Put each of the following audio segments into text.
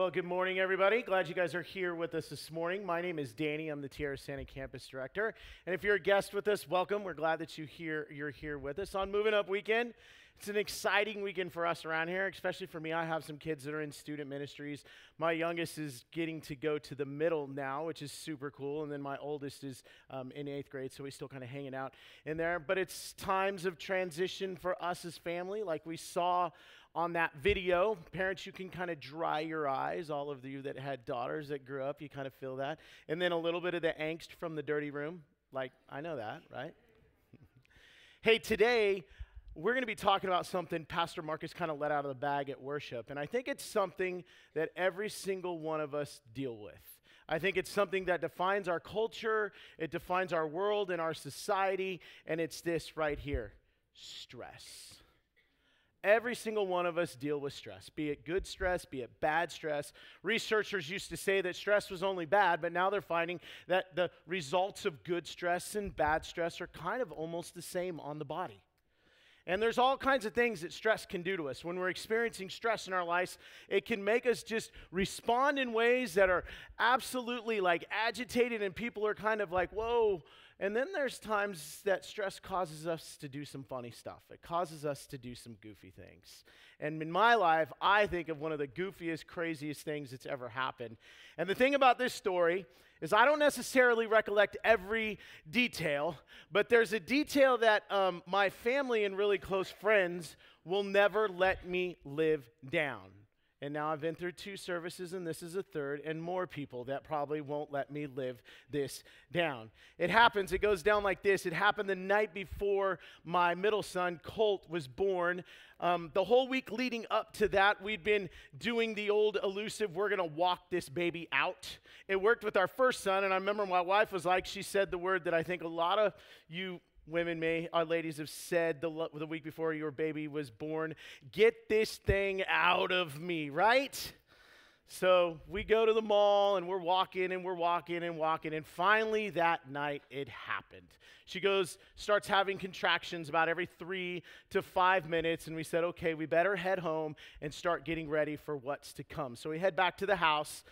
Well, good morning, everybody. Glad you guys are here with us this morning. My name is Danny. I'm the Tierra Santa Campus Director. And if you're a guest with us, welcome. We're glad that you here, you're here with us on Moving Up Weekend. It's an exciting weekend for us around here, especially for me. I have some kids that are in student ministries. My youngest is getting to go to the middle now, which is super cool. And then my oldest is um, in eighth grade, so he's still kind of hanging out in there. But it's times of transition for us as family, like we saw on that video. Parents, you can kind of dry your eyes. All of you that had daughters that grew up, you kind of feel that. And then a little bit of the angst from the dirty room. Like, I know that, right? hey, today we're going to be talking about something Pastor Marcus kind of let out of the bag at worship. And I think it's something that every single one of us deal with. I think it's something that defines our culture, it defines our world and our society, and it's this right here stress. Every single one of us deal with stress, be it good stress, be it bad stress. Researchers used to say that stress was only bad, but now they're finding that the results of good stress and bad stress are kind of almost the same on the body. And there's all kinds of things that stress can do to us. When we're experiencing stress in our lives, it can make us just respond in ways that are absolutely like agitated, and people are kind of like, whoa, and then there's times that stress causes us to do some funny stuff. It causes us to do some goofy things. And in my life, I think of one of the goofiest, craziest things that's ever happened. And the thing about this story is I don't necessarily recollect every detail, but there's a detail that um, my family and really close friends will never let me live down. And now I've been through two services, and this is a third, and more people that probably won't let me live this down. It happens, it goes down like this. It happened the night before my middle son, Colt, was born. Um, the whole week leading up to that, we'd been doing the old elusive, we're to walk this baby out. It worked with our first son, and I remember my wife was like, she said the word that I think a lot of you women may, our ladies have said the, the week before your baby was born, get this thing out of me, right? So we go to the mall and we're walking and we're walking and walking. And finally that night it happened. She goes, starts having contractions about every three to five minutes. And we said, okay, we better head home and start getting ready for what's to come. So we head back to the house.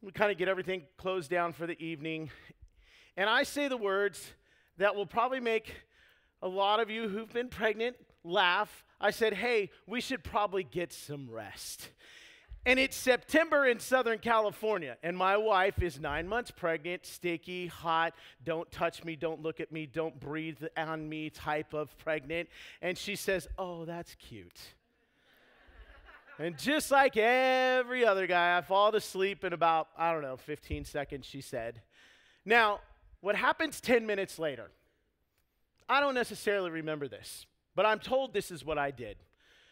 We kind of get everything closed down for the evening. And I say the words, that will probably make a lot of you who've been pregnant laugh. I said, hey, we should probably get some rest. And it's September in Southern California, and my wife is nine months pregnant, sticky, hot, don't touch me, don't look at me, don't breathe on me type of pregnant. And she says, Oh, that's cute. and just like every other guy, I fall asleep in about, I don't know, 15 seconds, she said. Now, what happens 10 minutes later? I don't necessarily remember this, but I'm told this is what I did.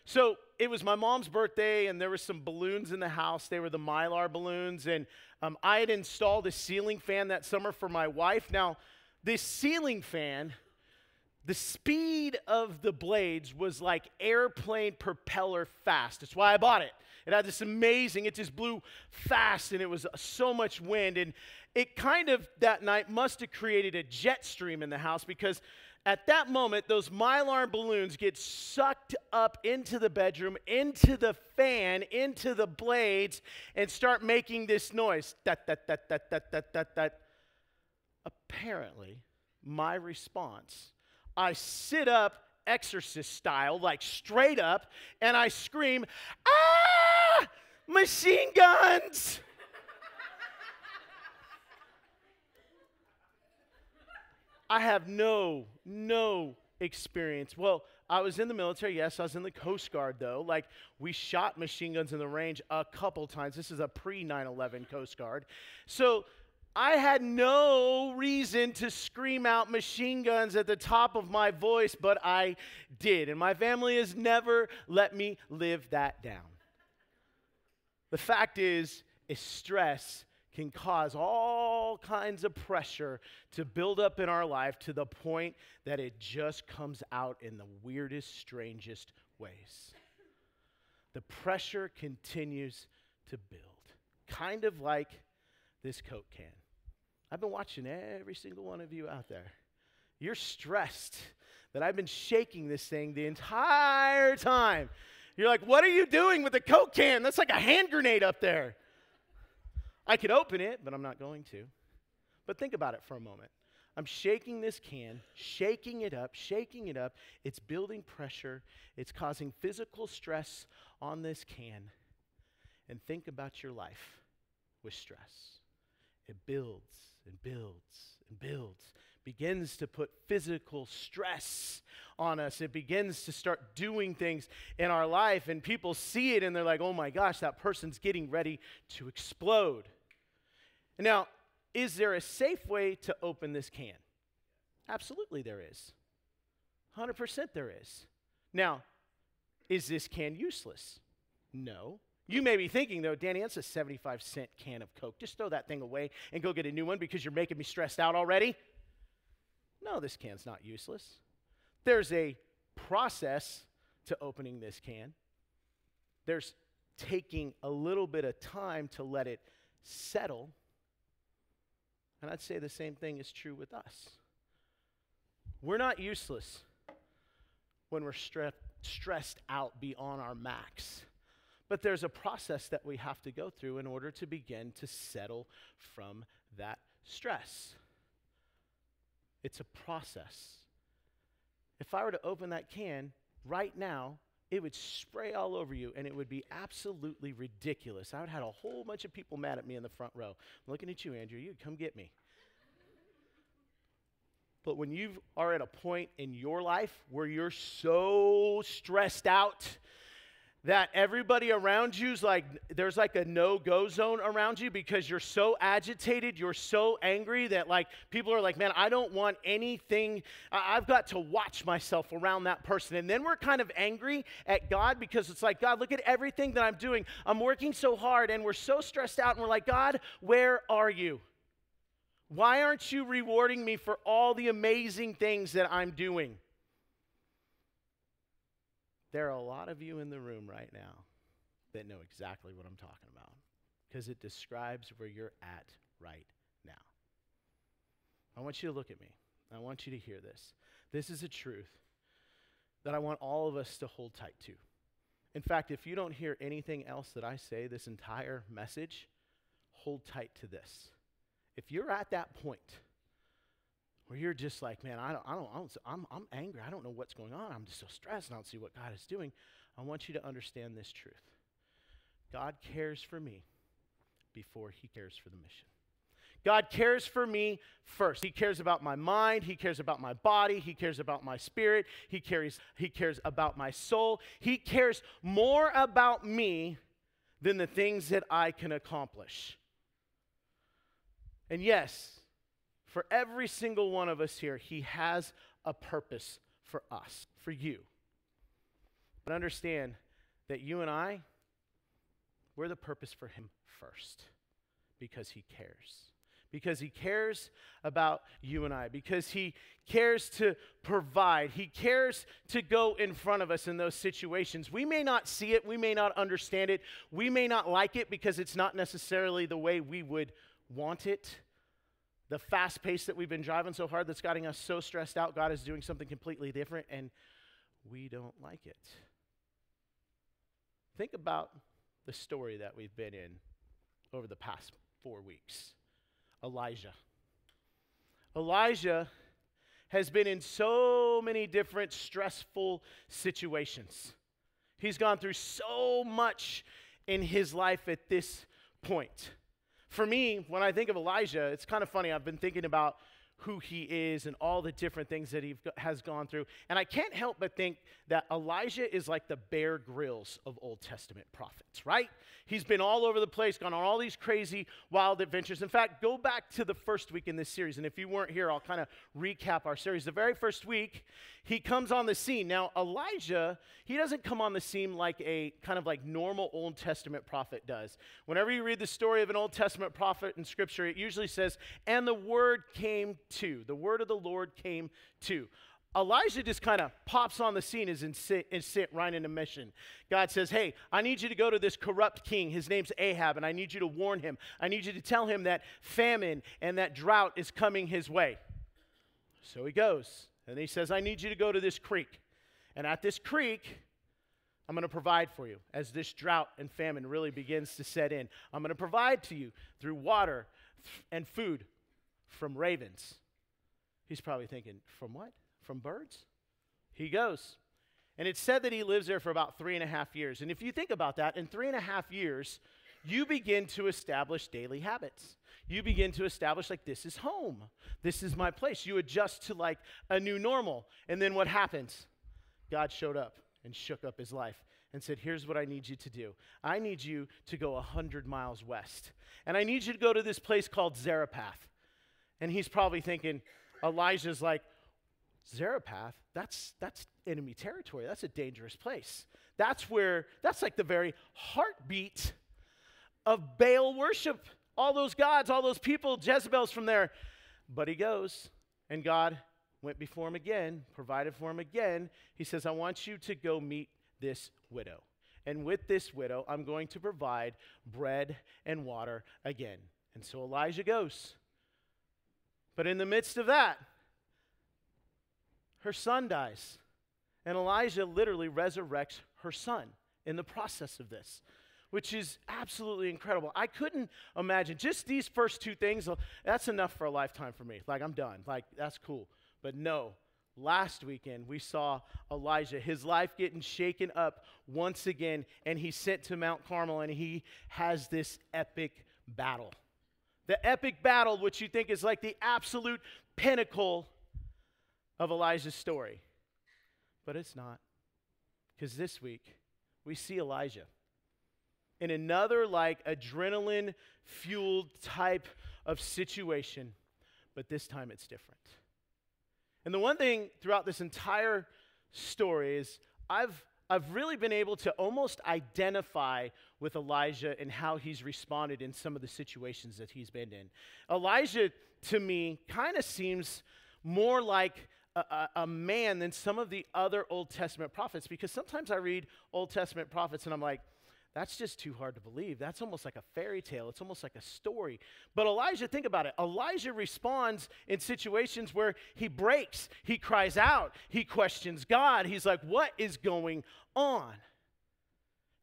So it was my mom's birthday, and there were some balloons in the house. They were the mylar balloons, and um, I had installed a ceiling fan that summer for my wife. Now, this ceiling fan, the speed of the blades was like airplane propeller fast. That's why I bought it. It had this amazing, it just blew fast, and it was so much wind. And it kind of that night must have created a jet stream in the house because at that moment, those mylar balloons get sucked up into the bedroom, into the fan, into the blades, and start making this noise. That, that, that, that, that, that, that, that. Apparently, my response, I sit up exorcist style, like straight up, and I scream, ah, machine guns! I have no, no experience. Well, I was in the military. Yes, I was in the Coast Guard, though. Like, we shot machine guns in the range a couple times. This is a pre 9 11 Coast Guard. So, I had no reason to scream out machine guns at the top of my voice, but I did. And my family has never let me live that down. The fact is, is stress can cause all kinds of pressure to build up in our life to the point that it just comes out in the weirdest, strangest ways. The pressure continues to build, kind of like this Coke can. I've been watching every single one of you out there. You're stressed that I've been shaking this thing the entire time. You're like, what are you doing with the Coke can? That's like a hand grenade up there. I could open it, but I'm not going to. But think about it for a moment. I'm shaking this can, shaking it up, shaking it up. It's building pressure, it's causing physical stress on this can. And think about your life with stress. It builds and builds and builds, begins to put physical stress on us. It begins to start doing things in our life, and people see it and they're like, oh my gosh, that person's getting ready to explode. Now, is there a safe way to open this can? Absolutely, there is. 100% there is. Now, is this can useless? No. You may be thinking, though, Danny, that's a 75 cent can of Coke. Just throw that thing away and go get a new one because you're making me stressed out already. No, this can's not useless. There's a process to opening this can, there's taking a little bit of time to let it settle and I'd say the same thing is true with us. We're not useless when we're stre- stressed out beyond our max. But there's a process that we have to go through in order to begin to settle from that stress. It's a process. If I were to open that can right now, it would spray all over you and it would be absolutely ridiculous. I would have had a whole bunch of people mad at me in the front row. I'm looking at you, Andrew. You'd come get me. But when you are at a point in your life where you're so stressed out that everybody around you's like there's like a no-go zone around you because you're so agitated you're so angry that like people are like man i don't want anything. I've got to watch myself around that person. And then we're kind of angry at god because it's like god look at everything that i'm doing. I'm working so hard and we're so stressed out. And we're like god where are you? Why aren't you rewarding me for all the amazing things that i'm doing there are a lot of you in the room right now that know exactly what I'm talking about because it describes where you're at right now. I want you to look at me. I want you to hear this. This is a truth that I want all of us to hold tight to. In fact, if you don't hear anything else that I say this entire message, hold tight to this. If you're at that point, where you're just like, man, I don't, I don't, I don't I'm, I'm angry. I don't know what's going on. I'm just so stressed I don't see what God is doing. I want you to understand this truth God cares for me before he cares for the mission. God cares for me first. He cares about my mind, he cares about my body, he cares about my spirit, he cares he cares about my soul. He cares more about me than the things that I can accomplish. And yes, for every single one of us here, He has a purpose for us, for you. But understand that you and I, we're the purpose for Him first because He cares. Because He cares about you and I. Because He cares to provide. He cares to go in front of us in those situations. We may not see it. We may not understand it. We may not like it because it's not necessarily the way we would want it the fast pace that we've been driving so hard that's getting us so stressed out, God is doing something completely different, and we don't like it. Think about the story that we've been in over the past four weeks Elijah. Elijah has been in so many different stressful situations. He's gone through so much in his life at this point for me, when I think of Elijah, it's kind of funny. I've been thinking about who he is and all the different things that he has gone through. And I can't help but think that Elijah is like the Bear Grylls of Old Testament prophets, right? He's been all over the place, gone on all these crazy, wild adventures. In fact, go back to the first week in this series. And if you weren't here, I'll kind of recap our series. The very first week, he comes on the scene. Now, Elijah, he doesn't come on the scene like a kind of like normal Old Testament prophet does. Whenever you read the story of an Old Testament prophet in Scripture, it usually says, and the word came to. The word of the Lord came to. Elijah just kind of pops on the scene in sit, and right into mission. God says, Hey, I need you to go to this corrupt king. His name's Ahab, and I need you to warn him. I need you to tell him that famine and that drought is coming his way. So he goes, and he says, I need you to go to this creek. And at this creek, I'm going to provide for you as this drought and famine really begins to set in. I'm going to provide to you through water and food from ravens. He's probably thinking, from what? From birds? He goes. And it's said that he lives there for about three and a half years. And if you think about that, in three and a half years, you begin to establish daily habits. You begin to establish, like, this is home. This is my place. You adjust to, like, a new normal. And then what happens? God showed up and shook up his life and said, Here's what I need you to do. I need you to go 100 miles west. And I need you to go to this place called Zarephath. And he's probably thinking, Elijah's like, Zarephath, that's, that's enemy territory. That's a dangerous place. That's where, that's like the very heartbeat of Baal worship. All those gods, all those people, Jezebel's from there. But he goes, and God went before him again, provided for him again. He says, I want you to go meet this widow. And with this widow, I'm going to provide bread and water again. And so Elijah goes. But in the midst of that, her son dies. And Elijah literally resurrects her son in the process of this, which is absolutely incredible. I couldn't imagine just these first two things, uh, that's enough for a lifetime for me. Like, I'm done. Like, that's cool. But no, last weekend we saw Elijah, his life getting shaken up once again, and he's sent to Mount Carmel and he has this epic battle. The epic battle, which you think is like the absolute pinnacle of Elijah's story. But it's not. Because this week, we see Elijah in another like adrenaline fueled type of situation, but this time it's different. And the one thing throughout this entire story is I've I've really been able to almost identify with Elijah and how he's responded in some of the situations that he's been in. Elijah, to me, kind of seems more like a, a, man than some of the other Old Testament prophets because sometimes I read Old Testament prophets and I'm like, that's just too hard to believe. That's almost like a fairy tale. It's almost like a story. But Elijah, think about it. Elijah responds in situations where he breaks, he cries out, he questions God. He's like, What is going on?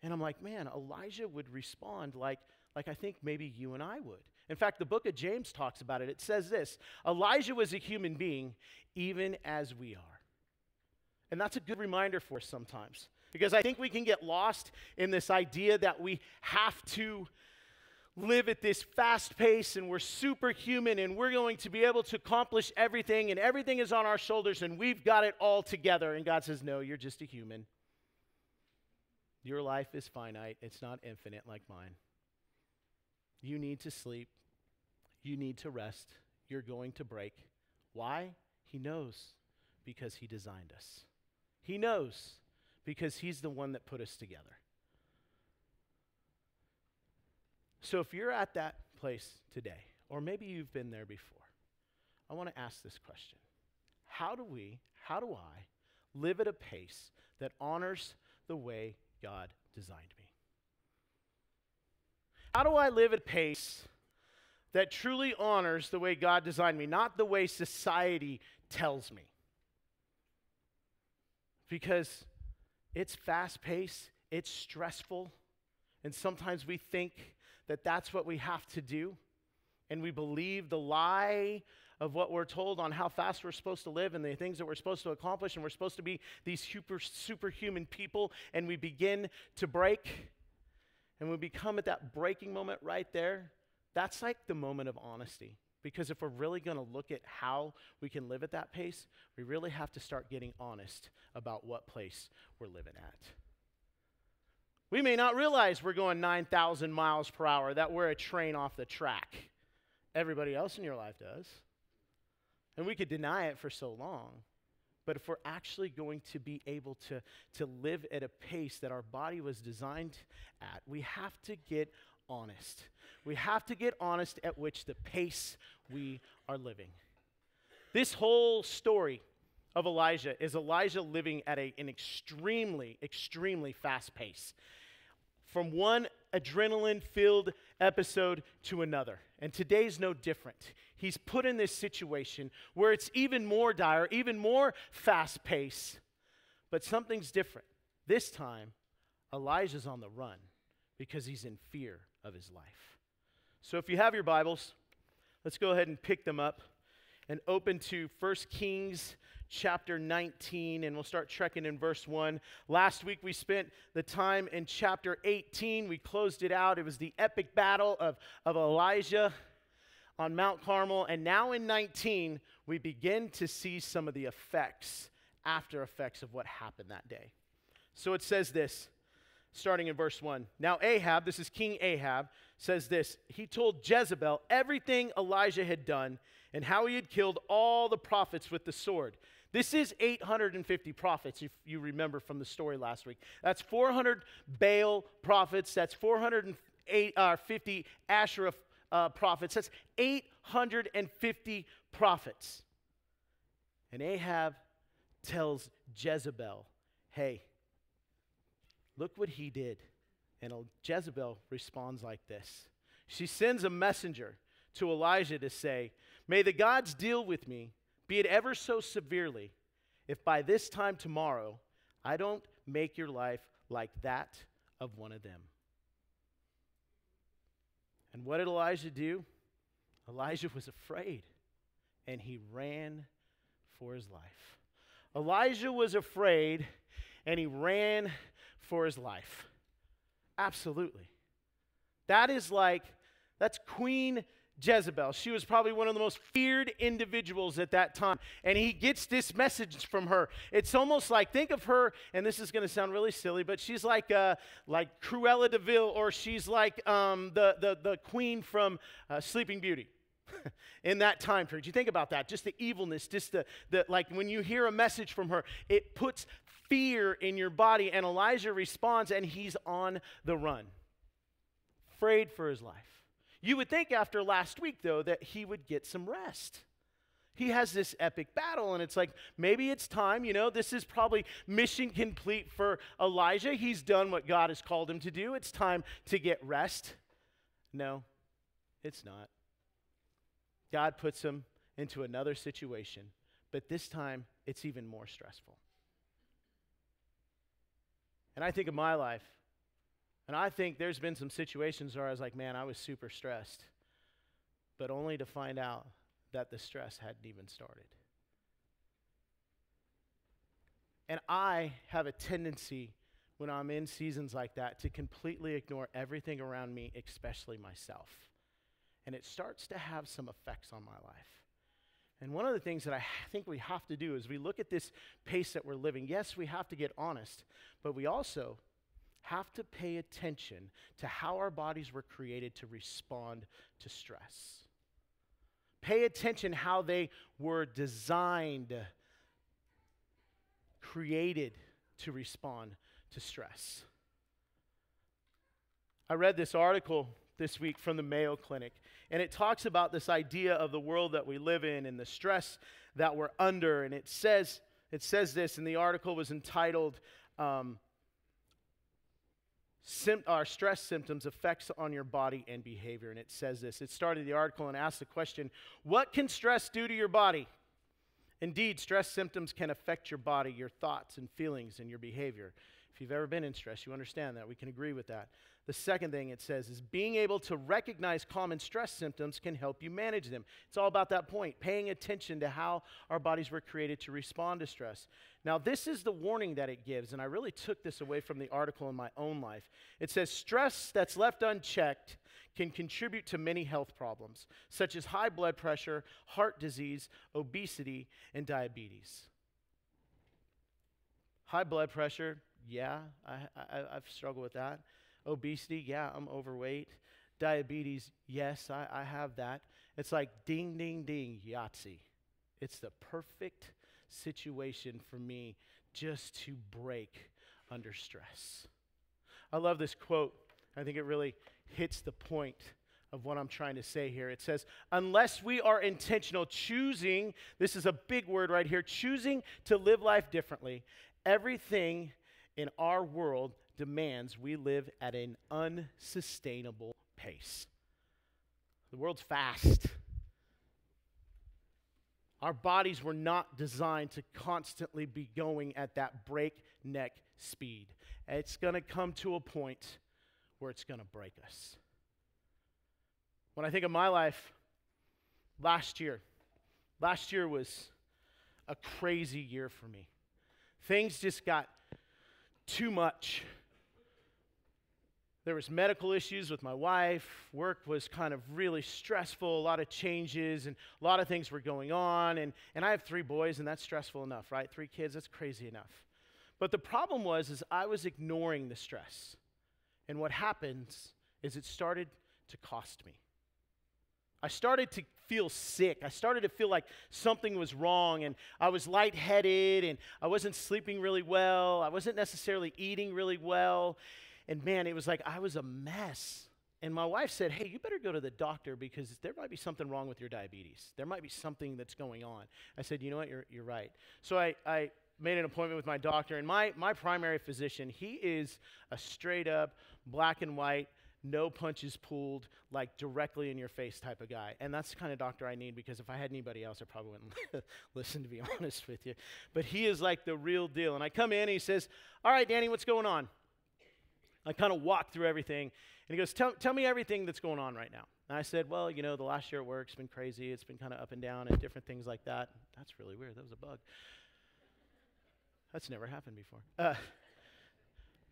And I'm like, Man, Elijah would respond like, like I think maybe you and I would. In fact, the book of James talks about it. It says this Elijah was a human being, even as we are. And that's a good reminder for us sometimes. Because I think we can get lost in this idea that we have to live at this fast pace and we're superhuman and we're going to be able to accomplish everything and everything is on our shoulders and we've got it all together. And God says, No, you're just a human. Your life is finite, it's not infinite like mine. You need to sleep, you need to rest, you're going to break. Why? He knows because He designed us. He knows because He's the one that put us together. So if you're at that place today, or maybe you've been there before, I want to ask this question How do we, how do I live at a pace that honors the way God designed me? How do I live at a pace that truly honors the way God designed me, not the way society tells me? Because it's fast paced, it's stressful, and sometimes we think that that's what we have to do, and we believe the lie of what we're told on how fast we're supposed to live and the things that we're supposed to accomplish, and we're supposed to be these super, superhuman people, and we begin to break, and we become at that breaking moment right there. That's like the moment of honesty. Because if we're really going to look at how we can live at that pace, we really have to start getting honest about what place we're living at. We may not realize we're going 9,000 miles per hour, that we're a train off the track. Everybody else in your life does. And we could deny it for so long. But if we're actually going to be able to, to live at a pace that our body was designed at, we have to get honest. We have to get honest at which the pace we are living. This whole story of Elijah is Elijah living at a, an extremely, extremely fast pace. From one adrenaline filled episode to another. And today's no different. He's put in this situation where it's even more dire, even more fast paced, but something's different. This time, Elijah's on the run because he's in fear of his life. So if you have your Bibles, let's go ahead and pick them up and open to 1 Kings chapter 19, and we'll start trekking in verse 1. Last week we spent the time in chapter 18. We closed it out. It was the epic battle of, of Elijah on Mount Carmel. And now in 19, we begin to see some of the effects, after effects of what happened that day. So it says this, starting in verse 1. Now, Ahab, this is King Ahab, says this He told Jezebel everything Elijah had done and how he had killed all the prophets with the sword. This is 850 prophets, if you remember from the story last week. That's 400 Baal prophets. That's 450 uh, Asherah uh, prophets. That's 850 prophets. And Ahab tells Jezebel, hey, look what he did. And Jezebel responds like this She sends a messenger to Elijah to say, May the gods deal with me, be it ever so severely, if by this time tomorrow I don't make your life like that of one of them. And what did Elijah do? Elijah was afraid and he ran for his life. Elijah was afraid and he ran for his life. Absolutely. That is like, that's Queen Jezebel. She was probably one of the most feared individuals at that time. And he gets this message from her. It's almost like, think of her, and this is going to sound really silly, but she's like, uh, like Cruella de Vil, or she's like um, the, the, the queen from uh, Sleeping Beauty. in that time period. You think about that, just the evilness, just the, the like when you hear a message from her, it puts fear in your body. And Elijah responds, and he's on the run, afraid for his life. You would think after last week, though, that he would get some rest. He has this epic battle, and it's like maybe it's time, you know, this is probably mission complete for Elijah. He's done what God has called him to do. It's time to get rest. No, it's not. God puts him into another situation, but this time it's even more stressful. And I think of my life, and I think there's been some situations where I was like, man, I was super stressed, but only to find out that the stress hadn't even started. And I have a tendency when I'm in seasons like that to completely ignore everything around me, especially myself. And it starts to have some effects on my life. And one of the things that I think we have to do is we look at this pace that we're living. Yes, we have to get honest, but we also have to pay attention to how our bodies were created to respond to stress. Pay attention how they were designed, created to respond to stress. I read this article this week from the Mayo Clinic, and it talks about this idea of the world that we live in and the stress that we're under. And it says, it says this, and the article was entitled um, our stress symptoms effects on your body and behavior. And it says this it started the article and asked the question what can stress do to your body? Indeed stress symptoms can affect your body your thoughts and feelings and your behavior. If you've ever been in stress you understand that. We can agree with that the second thing it says is being able to recognize common stress symptoms can help you manage them. It's all about that point, paying attention to how our bodies were created to respond to stress. Now, this is the warning that it gives, and I really took this away from the article in my own life. It says stress that's left unchecked can contribute to many health problems, such as high blood pressure, heart disease, obesity, and diabetes. High blood pressure, yeah, I, I, I've struggled with that. Obesity, yeah, I'm overweight. Diabetes, yes, I, I have that. It's like ding, ding, ding, Yahtzee. It's the perfect situation for me just to break under stress. I love this quote. I think it really hits the point of what I'm trying to say here. It says, unless we are intentional, choosing, this is a big word right here, choosing to live life differently, everything in our world demands we live at an unsustainable pace. The world's fast. Our bodies were not designed to constantly be going at that breakneck speed. It's going to come to a point where it's going to break us. When I think of my life last year, last year was a crazy year for me. Things just got too much. There was medical issues with my wife. Work was kind of really stressful, a lot of changes and a lot of things were going on and and I have 3 boys and that's stressful enough, right? 3 kids, that's crazy enough. But the problem was is I was ignoring the stress. And what happens is it started to cost me. I started to feel sick. I started to feel like something was wrong, and I was lightheaded, and I wasn't sleeping really well. I wasn't necessarily eating really well. And man, it was like I was a mess. And my wife said, Hey, you better go to the doctor because there might be something wrong with your diabetes. There might be something that's going on. I said, You know what? You're, you're right. So I, I made an appointment with my doctor, and my, my primary physician, he is a straight up black and white no punches pulled, like directly in your face type of guy. And that's the kind of doctor I need because if I had anybody else, I probably wouldn't listen, to be honest with you. But he is like the real deal. And I come in and he says, All right, Danny, what's going on? I kind of walked through everything. And he goes, tell, tell me everything that's going on right now. And I said, Well, you know, the last year at work's been crazy. It's been kind of up and down and different things like that. That's really weird. That was a bug. That's never happened before. Uh,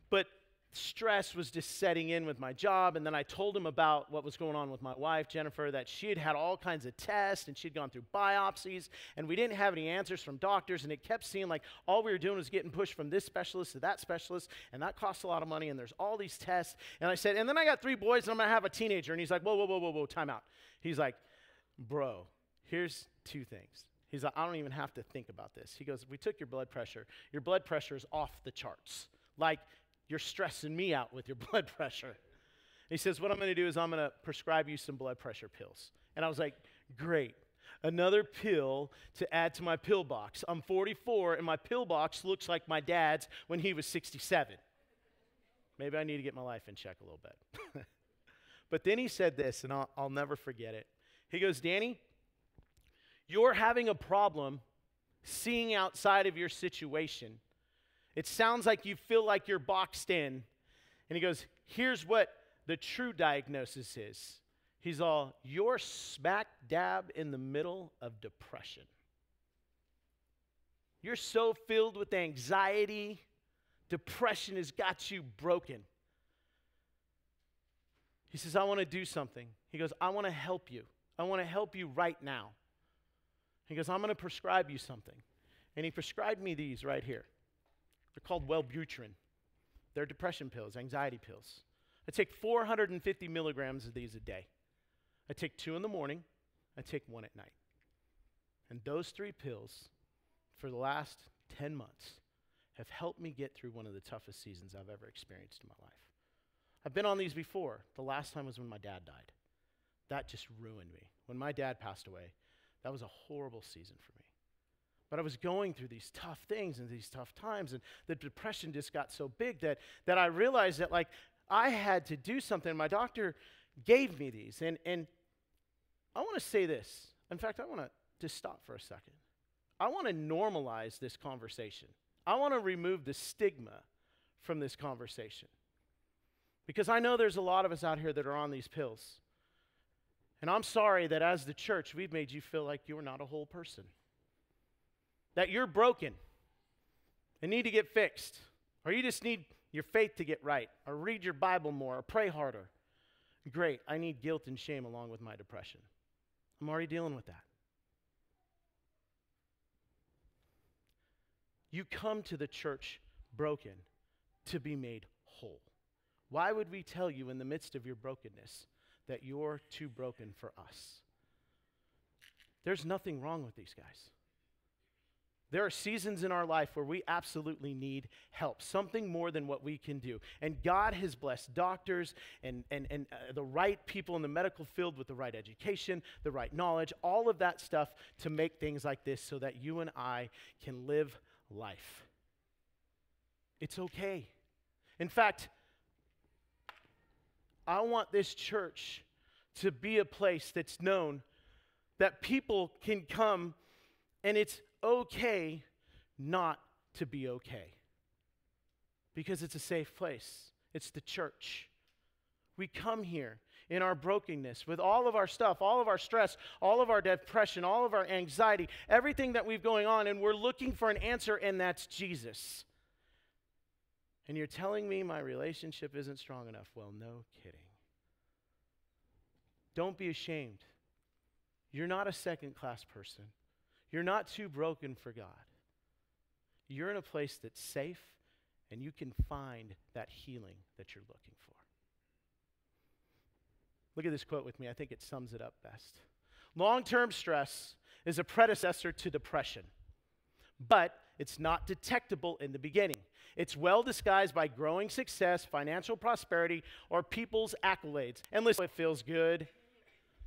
but stress was just setting in with my job. And then I told him about what was going on with my wife, Jennifer, that she had had all kinds of tests and she'd gone through biopsies, and we didn't have any answers from doctors. And it kept seeming like all we were doing was getting pushed from this specialist to that specialist, and that costs a lot of money. And there's all these tests. And I said, and then I got three boys, and I'm going to have a teenager. And he's like, whoa, whoa, whoa, whoa, whoa, time out. He's like, bro, here's two things. He's like, I don't even have to think about this. He goes, We took your blood pressure. Your blood pressure is off the charts. Like, you're stressing me out with your blood pressure. He says, What I'm going to do is I'm going to prescribe you some blood pressure pills. And I was like, Great. Another pill to add to my pill box. I'm 44, and my pill box looks like my dad's when he was 67. Maybe I need to get my life in check a little bit. but then he said this, and I'll, I'll never forget it. He goes, Danny, you're having a problem seeing outside of your situation it sounds like you feel like you're boxed in. And he goes, Here's what the true diagnosis is. He's all, You're smack dab in the middle of depression. You're so filled with anxiety, depression has got you broken. He says, I want to do something. He goes, I want to help you. I want to help you right now. He goes, I'm going to prescribe you something. And he prescribed me these right here. They're called Wellbutrin. They're depression pills, anxiety pills. I take 450 milligrams of these a day. I take two in the morning, I take one at night. And those three pills, for the last 10 months, have helped me get through one of the toughest seasons I've ever experienced in my life. I've been on these before. The last time was when my dad died. That just ruined me. When my dad passed away, that was a horrible season for me. But I was going through these tough things and these tough times, and the depression just got so big that, that I realized that, like, I had to do something. My doctor gave me these. And, and I want to say this. In fact, I want to just stop for a second. I want to normalize this conversation. I want to remove the stigma from this conversation. Because I know there's a lot of us out here that are on these pills. And I'm sorry that as the church, we've made you feel like you're not a whole person that you're broken and need to get fixed, or you just need your faith to get right, or read your Bible more, or pray harder. Great, I need guilt and shame along with my depression. I'm already dealing with that. You come to the church broken to be made whole. Why would we tell you in the midst of your brokenness that you're too broken for us? There's nothing wrong with these guys. There are seasons in our life where we absolutely need help, something more than what we can do. And God has blessed doctors and, and, and uh, the right people in the medical field with the right education, the right knowledge, all of that stuff to make things like this so that you and I can live life. It's okay. In fact, I want this church to be a place that's known that people can come and it's okay not to be okay. because it's a safe place. It's the church. We come here in our brokenness with all of our stuff, all of our stress, all of our depression, all of our anxiety, everything that we've going on, and we're looking for an answer, and that's Jesus. And you're telling me my relationship isn't strong enough. Well, no kidding. Don't be ashamed. You're not a second class person. You're not too broken for God. You're in a place that's safe and you can find that healing that you're looking for. Look at this quote with me. I think it sums it up best. Long term stress is a predecessor to depression, but it's not detectable in the beginning. It's well disguised by growing success, financial prosperity, or people's accolades. And listen, it feels good.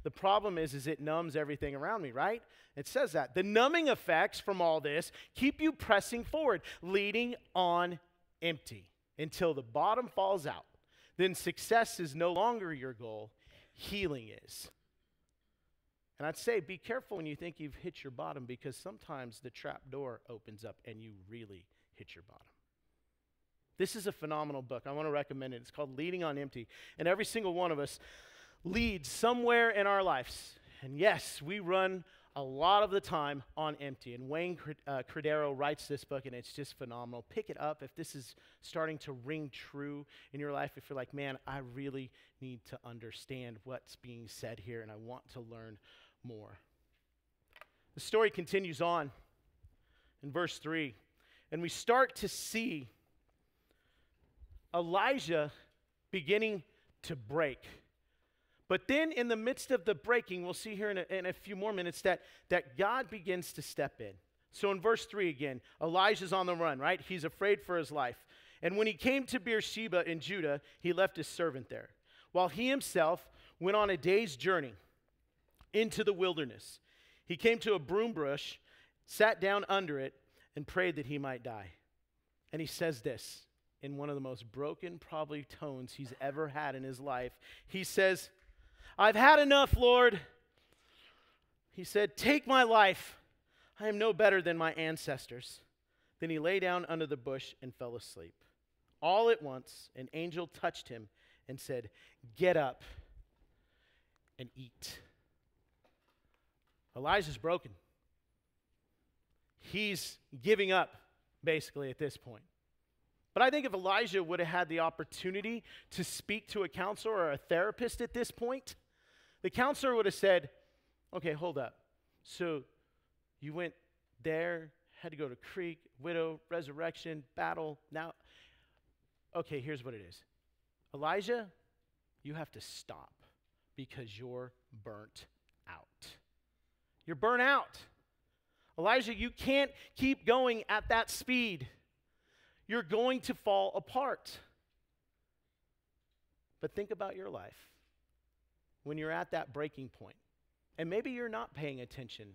The problem is, is it numbs everything around me, right? It says that. The numbing effects from all this keep you pressing forward, leading on empty until the bottom falls out. Then success is no longer your goal, healing is. And I'd say be careful when you think you've hit your bottom because sometimes the trap door opens up and you really hit your bottom. This is a phenomenal book. I want to recommend it. It's called Leading on Empty. And every single one of us leads somewhere in our lives. And yes, we run a lot of the time on empty. And Wayne uh, Cordeiro writes this book, and it's just phenomenal. Pick it up if this is starting to ring true in your life. If you're like, man, I really need to understand what's being said here, and I want to learn more. The story continues on in verse 3, and we start to see Elijah beginning to break. But then, in the midst of the breaking, we'll see here in a, in a, few more minutes that, that God begins to step in. So, in verse 3 again, Elijah's on the run, right? He's afraid for his life. And when he came to Beersheba in Judah, he left his servant there, while he himself went on a day's journey into the wilderness. He came to a broom bush, sat down under it, and prayed that he might die. And he says this in one of the most broken, probably, tones he's ever had in his life. He says, I've had enough, Lord. He said, Take my life. I am no better than my ancestors. Then he lay down under the bush and fell asleep. All at once, an angel touched him and said, Get up and eat. Elijah's broken. He's giving up, basically, at this point. But I think if Elijah would have had the opportunity to speak to a counselor or a therapist at this point, the counselor would have said, Okay, hold up. So you went there, had to go to creek, widow, resurrection, battle. Now, okay, here's what it is Elijah, you have to stop because you're burnt out. You're burnt out. Elijah, you can't keep going at that speed you're going to fall apart. But think about your life when you're at that breaking point. And maybe you're not paying attention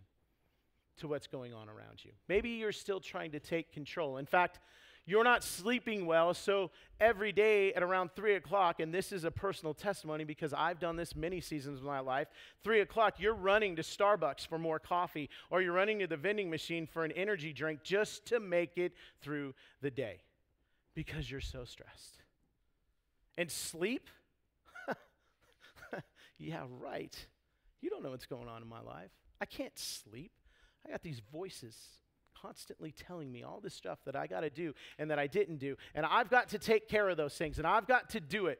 to what's going on around you. Maybe you're still trying to take control. In fact, you're not sleeping well, so every day at around 3 o'clock, and this is a personal testimony because I've done this many seasons of my life, 3 o'clock, you're running to Starbucks for more coffee, or you're running to the vending machine for an energy drink just to make it through the day because you're so stressed. And sleep? Yeah, right. You don't know what's going on in my life. I can't sleep. I got these voices constantly telling me all this stuff that I got to do and that I didn't do. And I've got to take care of those things and I've got to do it.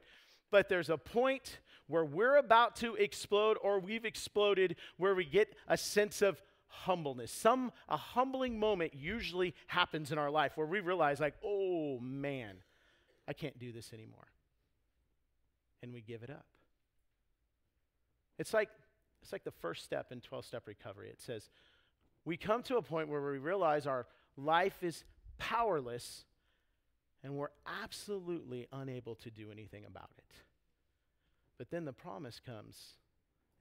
But there's a point where we're about to explode or we've exploded where we get a sense of humbleness. Some a humbling moment usually happens in our life where we realize like, "Oh man, I can't do this anymore." And we give it up. It's like it's like the first step in 12-step recovery. It says, we come to a point where we realize our life is powerless and we're absolutely unable to do anything about it. But then the promise comes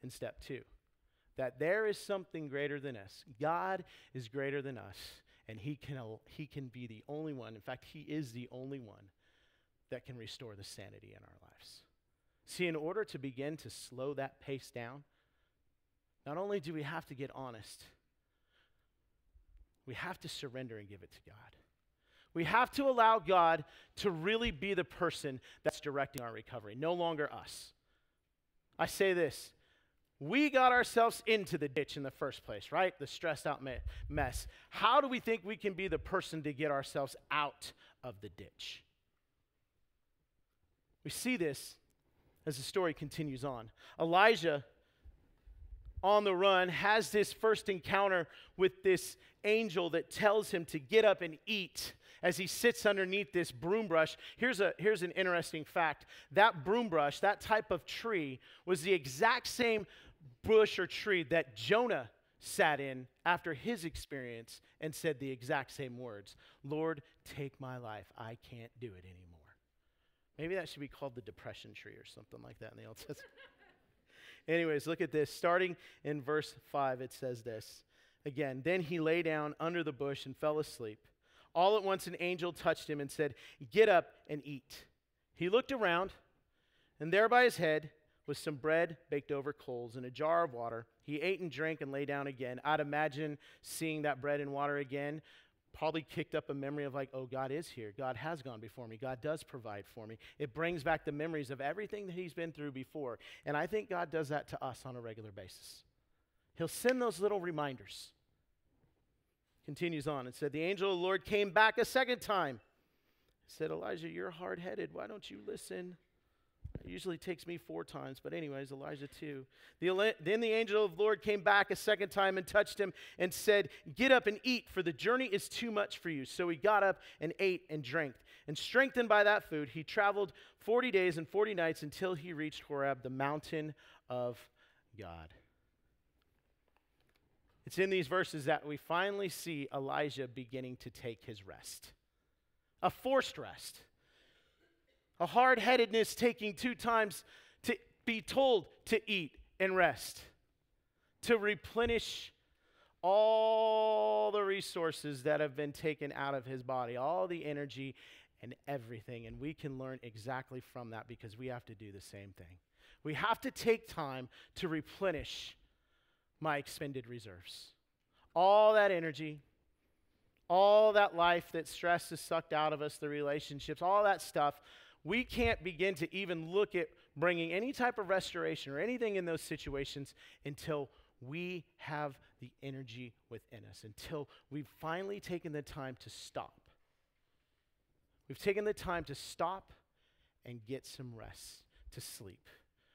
in step two that there is something greater than us. God is greater than us, and he can, he can be the only one. In fact, He is the only one that can restore the sanity in our lives. See, in order to begin to slow that pace down, not only do we have to get honest, we have to surrender and give it to God. We have to allow God to really be the person that's directing our recovery, no longer us. I say this we got ourselves into the ditch in the first place, right? The stressed out me- mess. How do we think we can be the person to get ourselves out of the ditch? We see this as the story continues on. Elijah, on the run, has this first encounter with this angel that tells him to get up and eat as he sits underneath this broom brush. Here's, a, here's an interesting fact that broom brush, that type of tree, was the exact same bush or tree that Jonah sat in after his experience and said the exact same words Lord, take my life. I can't do it anymore. Maybe that should be called the depression tree or something like that in the Old Testament. Anyways, look at this. Starting in verse 5, it says this. Again, then he lay down under the bush and fell asleep. All at once, an angel touched him and said, Get up and eat. He looked around, and there by his head was some bread baked over coals and a jar of water. He ate and drank and lay down again. I'd imagine seeing that bread and water again probably kicked up a memory of like, oh, God is here. God has gone before me. God does provide for me. It brings back the memories of everything that he's been through before. And I think God does that to us on a regular basis. He'll send those little reminders. Continues on and said, The angel of the Lord came back a second time. Said, Elijah, you're hard headed. Why don't you listen? It usually takes me four times, but anyways, Elijah too. The, then the angel of the Lord came back a second time and touched him and said, Get up and eat, for the journey is too much for you. So he got up and ate and drank. And strengthened by that food, he traveled 40 days and 40 nights until he reached Horeb, the mountain of God. It's in these verses that we finally see Elijah beginning to take his rest, a forced rest. A hard headedness taking two times to be told to eat and rest, to replenish all the resources that have been taken out of his body, all the energy and everything. And we can learn exactly from that because we have to do the same thing. We have to take time to replenish my expended reserves. All that energy, all that life that stress has sucked out of us, the relationships, all that stuff we can't begin to even look at bringing any type of restoration or anything in those situations until we have the energy within us, until we've finally taken the time to stop. We've taken the time to stop and get some rest, to sleep.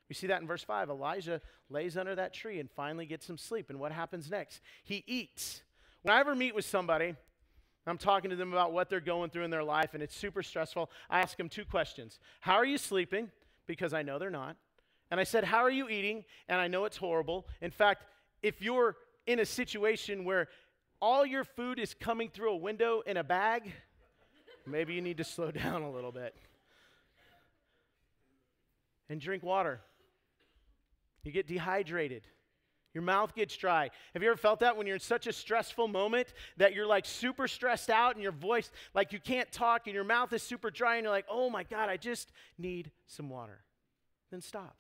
We see that in verse 5. Elijah lays under that tree and finally gets some sleep. And what happens next? He eats. When I ever meet with somebody I'm talking to them about what they're going through in their life, and it's super stressful. I ask them two questions How are you sleeping? Because I know they're not. And I said, How are you eating? And I know it's horrible. In fact, if you're in a situation where all your food is coming through a window in a bag, maybe you need to slow down a little bit. And drink water. You get dehydrated. Your mouth gets dry. Have you ever felt that when you're in such a stressful moment that you're like super stressed out and your voice, like you can't talk and your mouth is super dry and you're like, oh my God, I just need some water? Then stop.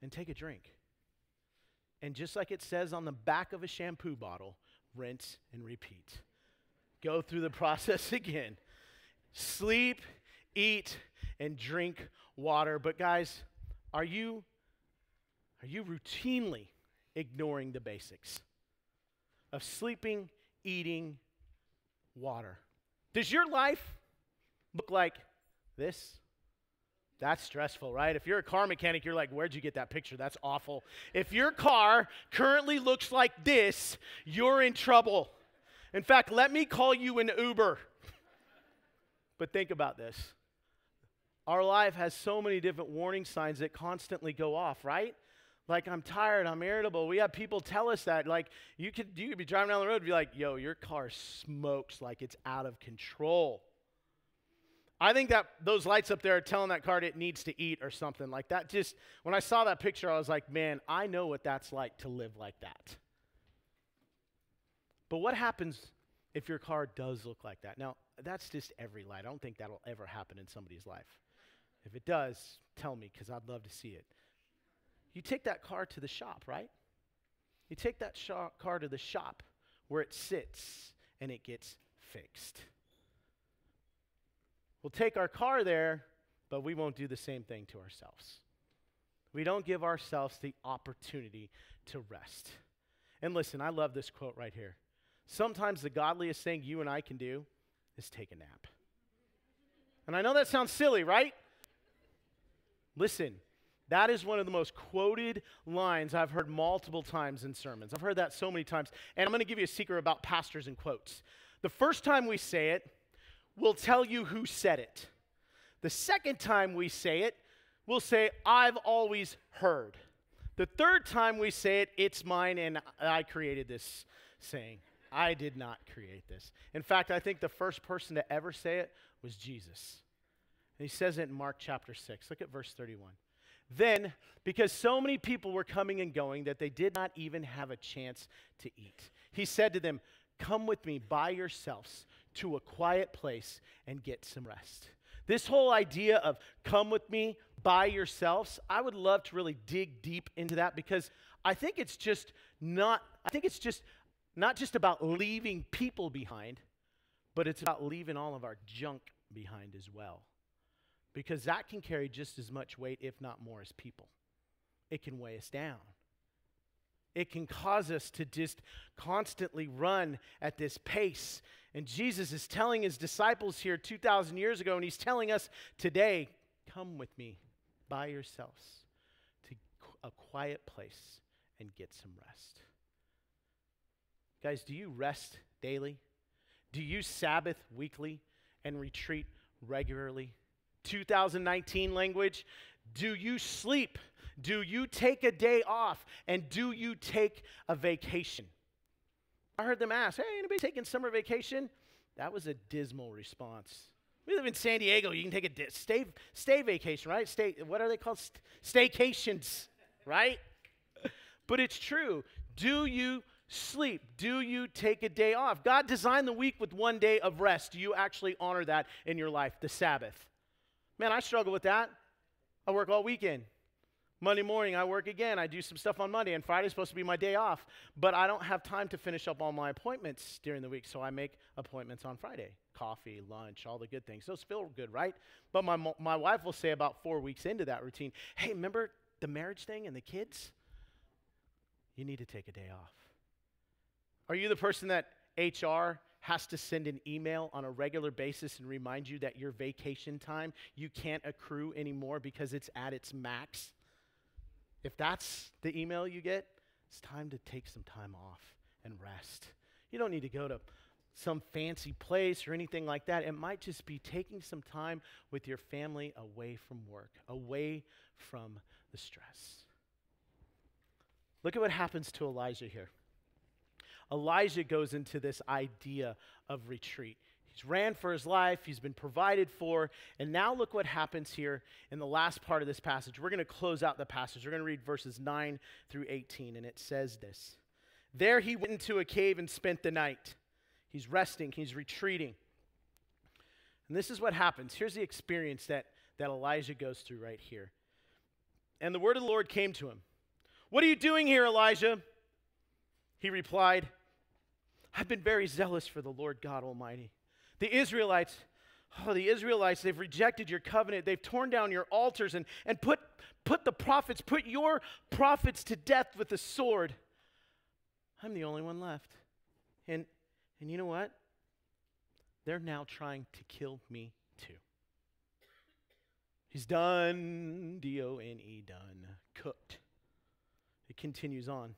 And take a drink. And just like it says on the back of a shampoo bottle, rinse and repeat. Go through the process again. Sleep, eat, and drink water. But guys, are you are you routinely ignoring the basics of sleeping, eating, water? Does your life look like this? That's stressful, right? If you're a car mechanic, you're like, where'd you get that picture? That's awful. If your car currently looks like this, you're in trouble. In fact, let me call you an Uber. but think about this our life has so many different warning signs that constantly go off, right? Like, I'm tired, I'm irritable. We have people tell us that. Like, you could, you could be driving down the road and be like, yo, your car smokes like it's out of control. I think that those lights up there are telling that car it needs to eat or something like that. Just when I saw that picture, I was like, man, I know what that's like to live like that. But what happens if your car does look like that? Now, that's just every light. I don't think that'll ever happen in somebody's life. If it does, tell me because I'd love to see it. You take that car to the shop, right? You take that car to the shop where it sits and it gets fixed. We'll take our car there, but we won't do the same thing to ourselves. We don't give ourselves the opportunity to rest. And listen, I love this quote right here. Sometimes the godliest thing you and I can do is take a nap. And I know that sounds silly, right? Listen, that is one of the most quoted lines I've heard multiple times in sermons. I've heard that so many times. And I'm going to give you a secret about pastors and quotes. The first time we say it, we'll tell you who said it. The second time we say it, we'll say, I've always heard. The third time we say it, it's mine and I created this saying. I did not create this. In fact, I think the first person to ever say it was Jesus. He says it in Mark chapter 6. Look at verse 31. Then, because so many people were coming and going that they did not even have a chance to eat, he said to them, Come with me by yourselves to a quiet place and get some rest. This whole idea of come with me by yourselves, I would love to really dig deep into that because I think it's just not, I think it's just not just about leaving people behind, but it's about leaving all of our junk behind as well. Because that can carry just as much weight, if not more, as people. It can weigh us down. It can cause us to just constantly run at this pace. And Jesus is telling his disciples here 2,000 years ago, and he's telling us today come with me by yourselves to a quiet place and get some rest. Guys, do you rest daily? Do you Sabbath weekly and retreat regularly? 2019 language. Do you sleep? Do you take a day off? And do you take a vacation? I heard them ask, hey, anybody taking summer vacation? That was a dismal response. We live in San Diego. You can take a di- stay, stay vacation, right? Stay, what are they called? St- staycations, right? but it's true. Do you sleep? Do you take a day off? God designed the week with one day of rest. Do you actually honor that in your life, the Sabbath? Man, I struggle with that. I work all weekend. Monday morning, I work again. I do some stuff on Monday, and Friday's supposed to be my day off. But I don't have time to finish up all my appointments during the week, so I make appointments on Friday coffee, lunch, all the good things. Those feel good, right? But my, my wife will say about four weeks into that routine, hey, remember the marriage thing and the kids? You need to take a day off. Are you the person that HR has to send an email on a regular basis and remind you that your vacation time you can't accrue anymore because it's at its max? If that's the email you get, it's time to take some time off and rest. You don't need to go to some fancy place or anything like that. It might just be taking some time with your family away from work, away from the stress. Look at what happens to Elijah here. Elijah goes into this idea of retreat. He's ran for his life, he's been provided for, and now look what happens here in the last part of this passage. We're going to close out the passage. We're going to read verses 9 through 18, and it says this There he went into a cave and spent the night. He's resting, he's retreating. And this is what happens. Here's the experience that, that Elijah goes through right here. And the word of the Lord came to him What are you doing here, Elijah? He replied, I've been very zealous for the Lord God Almighty. The Israelites, oh, the Israelites, they've rejected your covenant. They've torn down your altars and, and put, put the prophets, put your prophets to death with the sword. I'm the only one left. And, and you know what? They're now trying to kill me too. He's done, D O N E, done, cooked. It continues on.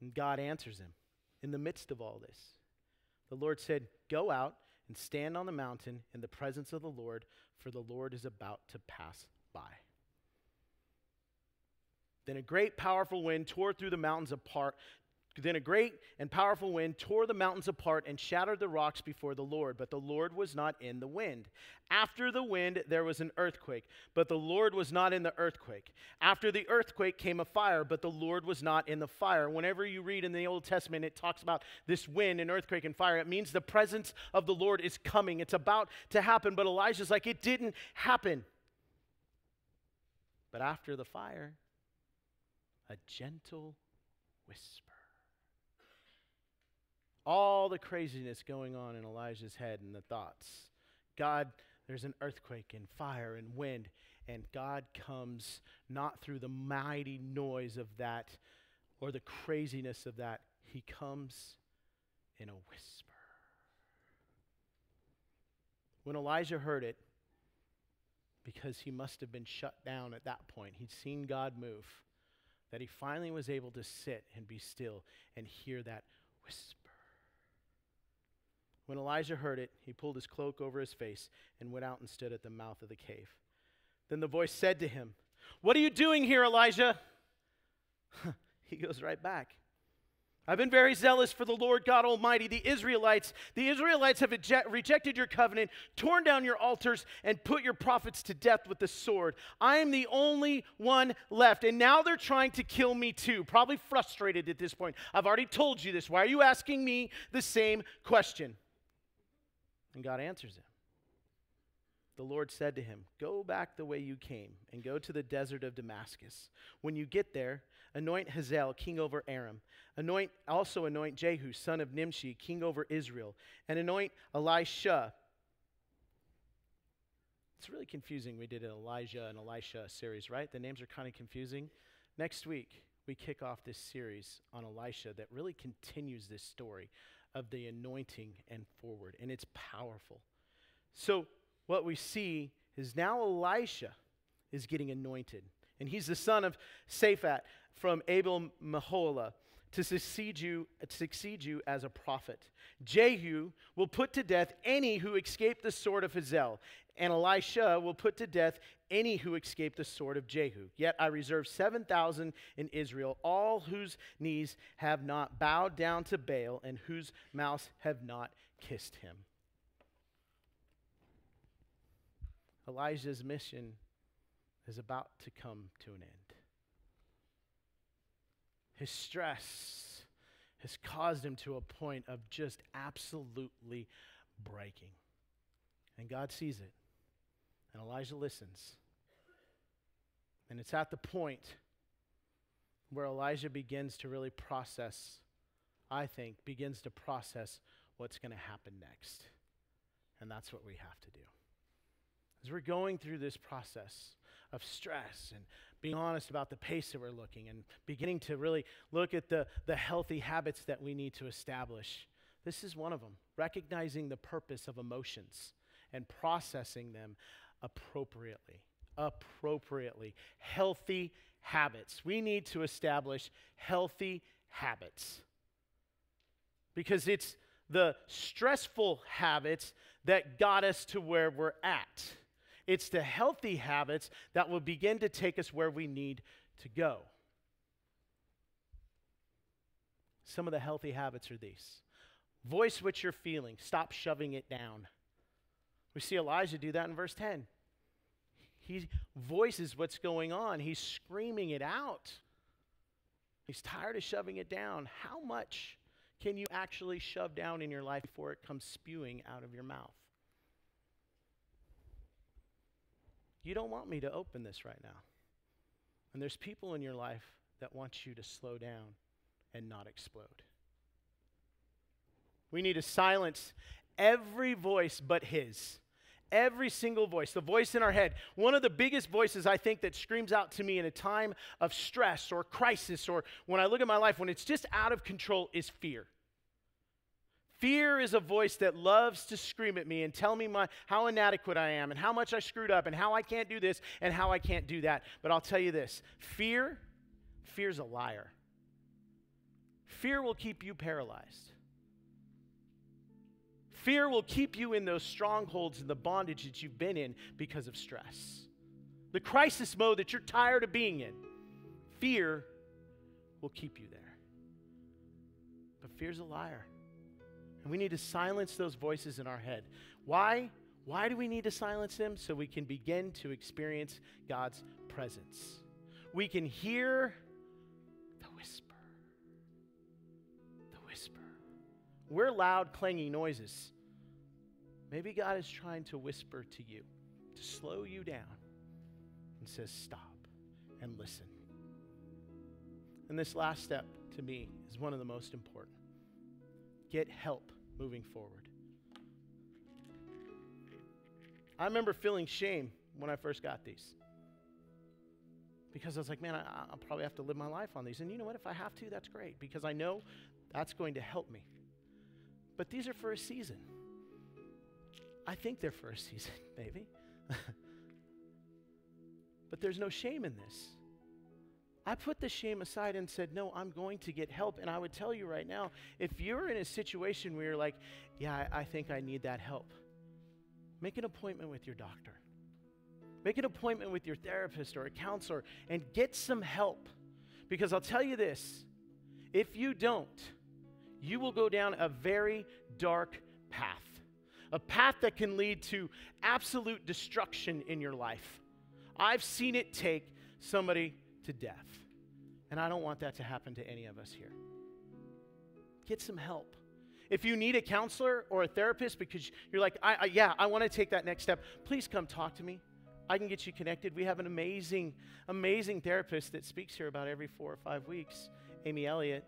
And God answers him in the midst of all this. The Lord said, Go out and stand on the mountain in the presence of the Lord, for the Lord is about to pass by. Then a great powerful wind tore through the mountains apart, then a great and powerful wind tore the mountains apart and shattered the rocks before the Lord, but the Lord was not in the wind. After the wind, there was an earthquake, but the Lord was not in the earthquake. After the earthquake came a fire, but the Lord was not in the fire. Whenever you read in the Old Testament, it talks about this wind and earthquake and fire. It means the presence of the Lord is coming, it's about to happen. But Elijah's like, it didn't happen. But after the fire, a gentle whisper. All the craziness going on in Elijah's head and the thoughts. God, there's an earthquake and fire and wind, and God comes not through the mighty noise of that or the craziness of that. He comes in a whisper. When Elijah heard it, because he must have been shut down at that point, he'd seen God move, that he finally was able to sit and be still and hear that whisper. When Elijah heard it, he pulled his cloak over his face and went out and stood at the mouth of the cave. Then the voice said to him, What are you doing here, Elijah? he goes right back. I've been very zealous for the Lord God Almighty. The Israelites, the Israelites have eject, rejected your covenant, torn down your altars, and put your prophets to death with the sword. I am the only one left, and now they're trying to kill me too. Probably frustrated at this point. I've already told you this. Why are you asking me the same question? And God answers him. The Lord said to him, Go back the way you came and go to the desert of Damascus. When you get there, anoint Hazael king over Aram. Anoint also anoint Jehu son of Nimshi king over Israel, and anoint Elisha. It's really confusing. We did an Elijah and Elisha series, right? The names are kind of confusing. Next week, we kick off this series on Elisha that really continues this story of the anointing and forward, and it's powerful. So, what we see is now Elisha is getting anointed. And he's the son of Shaphat from Abel Meholah to succeed you, succeed you as a prophet. Jehu will put to death any who escape the sword of Hazael, and Elisha will put to death any who escape the sword of Jehu. Yet I reserve 7,000 in Israel, all whose knees have not bowed down to Baal and whose mouths have not kissed him. Elijah's mission is about to come to an end. His stress has caused him to a point of just absolutely breaking. And God sees it. And Elijah listens. And it's at the point where Elijah begins to really process, I think, begins to process what's going to happen next. And that's what we have to do. As we're going through this process of stress and being honest about the pace that we're looking and beginning to really look at the, the healthy habits that we need to establish, this is one of them. Recognizing the purpose of emotions and processing them appropriately. Appropriately. Healthy habits. We need to establish healthy habits because it's the stressful habits that got us to where we're at. It's the healthy habits that will begin to take us where we need to go. Some of the healthy habits are these voice what you're feeling, stop shoving it down. We see Elijah do that in verse 10. He voices what's going on, he's screaming it out. He's tired of shoving it down. How much can you actually shove down in your life before it comes spewing out of your mouth? You don't want me to open this right now. And there's people in your life that want you to slow down and not explode. We need to silence every voice but his. Every single voice, the voice in our head. One of the biggest voices I think that screams out to me in a time of stress or crisis or when I look at my life when it's just out of control is fear. Fear is a voice that loves to scream at me and tell me my, how inadequate I am and how much I screwed up and how I can't do this and how I can't do that. But I'll tell you this fear, fear's a liar. Fear will keep you paralyzed. Fear will keep you in those strongholds and the bondage that you've been in because of stress. The crisis mode that you're tired of being in. Fear will keep you there. But fear's a liar. And we need to silence those voices in our head. Why? Why do we need to silence them? So we can begin to experience God's presence. We can hear We're loud, clanging noises. Maybe God is trying to whisper to you, to slow you down, and says, Stop and listen. And this last step to me is one of the most important get help moving forward. I remember feeling shame when I first got these because I was like, man, I, will probably have to live my life on these. And you know what? If I have to, that's great because I know that's going to help me. But these are for a season. I think they're for a season, maybe. but there's no shame in this. I put the shame aside and said, No, I'm going to get help. And I would tell you right now if you're in a situation where you're like, Yeah, I, I think I need that help, make an appointment with your doctor. Make an appointment with your therapist or a counselor and get some help. Because I'll tell you this if you don't, you will go down a very dark path, a path that can lead to absolute destruction in your life. I've seen it take somebody to death. And I don't want that to happen to any of us here. Get some help. If you need a counselor or a therapist because you're like, I, I yeah, I want to take that next step, please come talk to me. I can get you connected. We have an amazing, amazing therapist that speaks here about every four or five weeks, Amy Elliott.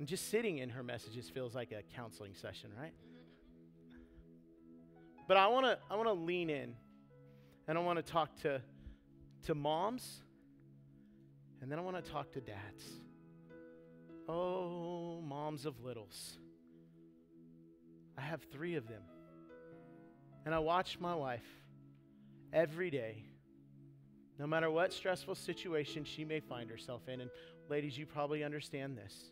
And just sitting in her messages feels like a counseling session, right? But I want to I want to lean in and I want to talk to to moms and then I want to talk to dads. Oh, moms of littles. I have three of them. And I watch my wife every day, no matter what stressful situation she may find herself in. And ladies, you probably understand this.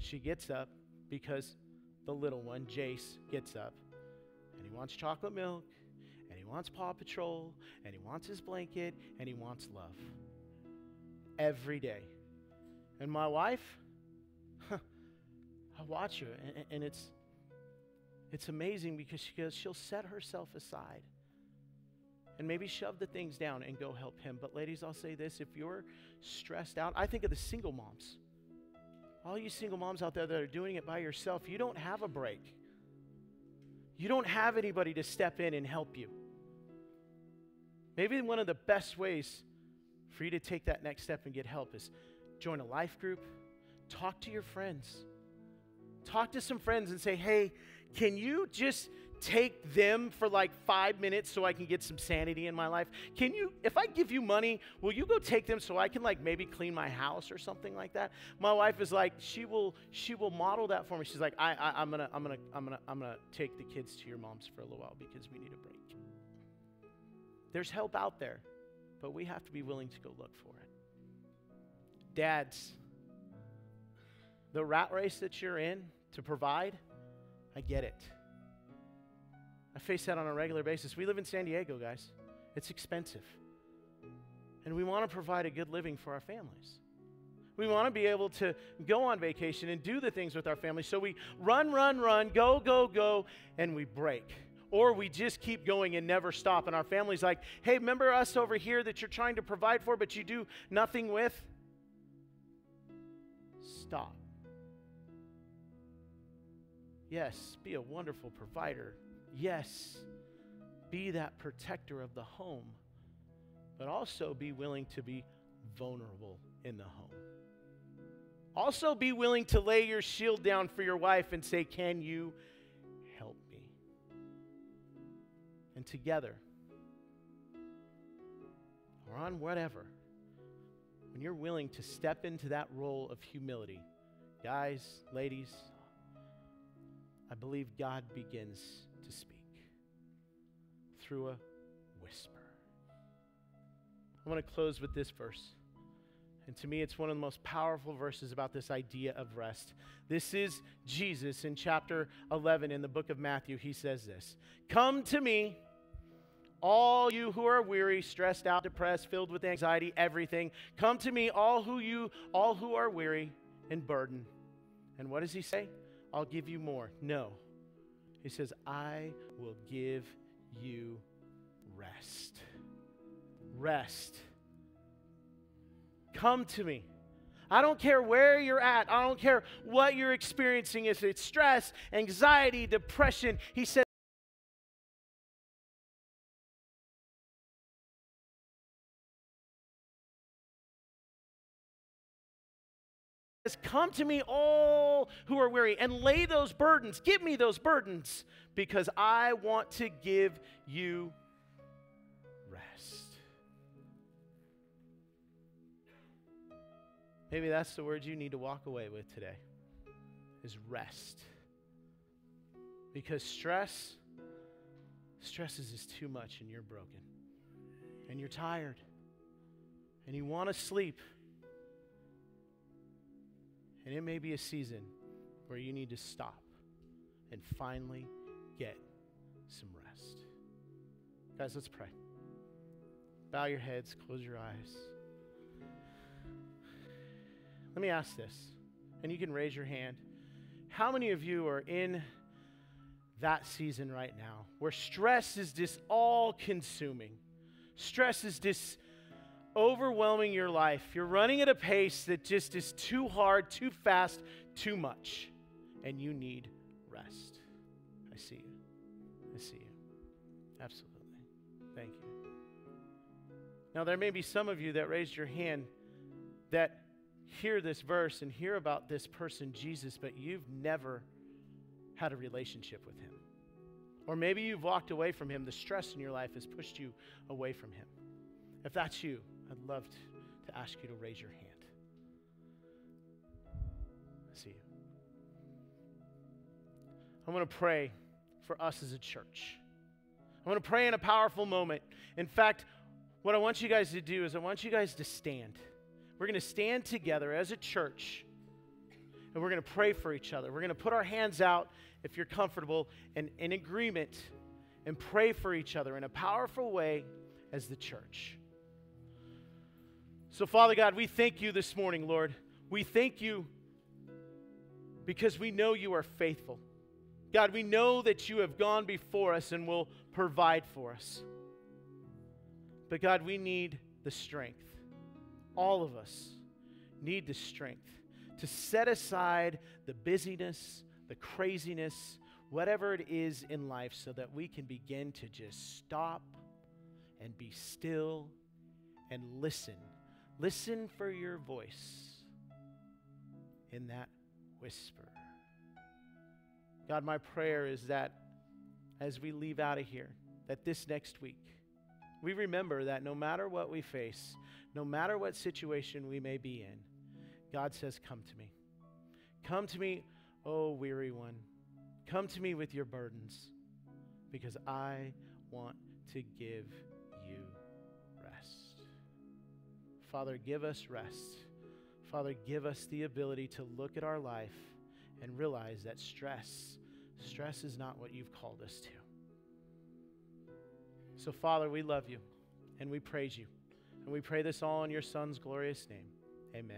She gets up because the little one, Jace, gets up and he wants chocolate milk and he wants Paw Patrol and he wants his blanket and he wants love every day. And my wife, I watch her, and, and, it's it's amazing because she goes, she'll set herself aside and maybe shove the things down and go help him. But ladies, I'll say this: if you're stressed out, I think of the single moms. All you single moms out there that are doing it by yourself, you don't have a break. You don't have anybody to step in and help you. Maybe one of the best ways for you to take that next step and get help is join a life group, talk to your friends. Talk to some friends and say, hey, can you just take them for like five minutes so I can get some sanity in my life? Can you, if I give you money, will you go take them so I can like maybe clean my house or something like that? My wife is like, she will, she will model that for me. She's like, I, I, I'm gonna, I'm gonna, I'm gonna, I'm gonna take the kids to your mom's for a little while because we need a break. There's help out there but we have to be willing to go look for it. Dads, the rat race that you're in to provide, I get it. I face that on a regular basis. We live in San Diego, guys. It's expensive. And we want to provide a good living for our families. We want to be able to go on vacation and do the things with our family. So we run, run, run, go, go, go, and we break or we just keep going and never stop. And our family's like, hey, remember us over here that you're trying to provide for, but you do nothing with? Stop. Yes, be a wonderful provider. Yes, be that protector of the home, but also be willing to be vulnerable in the home. Also, be willing to lay your shield down for your wife and say, Can you help me? and together or on whatever, when you're willing to step into that role of humility, guys, ladies, I believe God begins to speak through a whisper. I want to close with this verse. And to me, it's one of the most powerful verses about this idea of rest. This is Jesus in chapter 11 in the book of Matthew. He says this Come to me all you who are weary, stressed out, depressed, filled with anxiety, everything, come to me, all who you all who are weary and burdened. And what does he say? I'll give you more. No. He says, I will give you rest. Rest. Come to me. I don't care where you're at. I don't care what you're experiencing. If it's stress, anxiety, depression, he said, Come to me, all who are weary, and lay those burdens. Give me those burdens because I want to give you rest. Maybe that's the word you need to walk away with today is rest. Because stress stress is too much and you're broken. And you're tired. And you want to sleep. And it may be a season where you need to stop and finally get some rest. Guys, let's pray. Bow your heads, close your eyes. Let me ask this, and you can raise your hand. How many of you are in that season right now where stress is just all consuming? Stress is just overwhelming your life. You're running at a pace that just is too hard, too fast, too much, and you need rest. I see you. I see you. Absolutely. Thank you. Now, there may be some of you that raised your hand that hear this verse and hear about this person, Jesus, but you've never had a relationship with him. Or maybe you've walked away from him. The stress in your life has pushed you away from him. If that's you, I'd love to, to ask you to raise your hand. I see you. I'm going to pray for us as a church. I'm going to pray in a powerful moment. In fact, what I want you guys to do is I want you guys to stand. We're going to stand together as a church and we're going to pray for each other. We're going to put our hands out, if you're comfortable, and in agreement and pray for each other in a powerful way as the church. So, Father God, we thank you this morning, Lord. We thank you because we know you are faithful. God, we know that you have gone before us and will provide for us. But, God, we need the strength all of us need the strength to set aside the busyness, the craziness, whatever it is in life, so that we can begin to just stop and be still and listen. Listen for your voice in that whisper. God, my prayer is that as we leave out of here, that this next week, we remember that no matter what we face, no matter what situation we may be in, God says, Come to me. Come to me, oh weary one. Come to me with your burdens, because I want to give Father, give us rest. Father, give us the ability to look at our life and realize that stress, stress is not what you've called us to. So, Father, we love you and we praise you. And we pray this all in your Son's glorious name.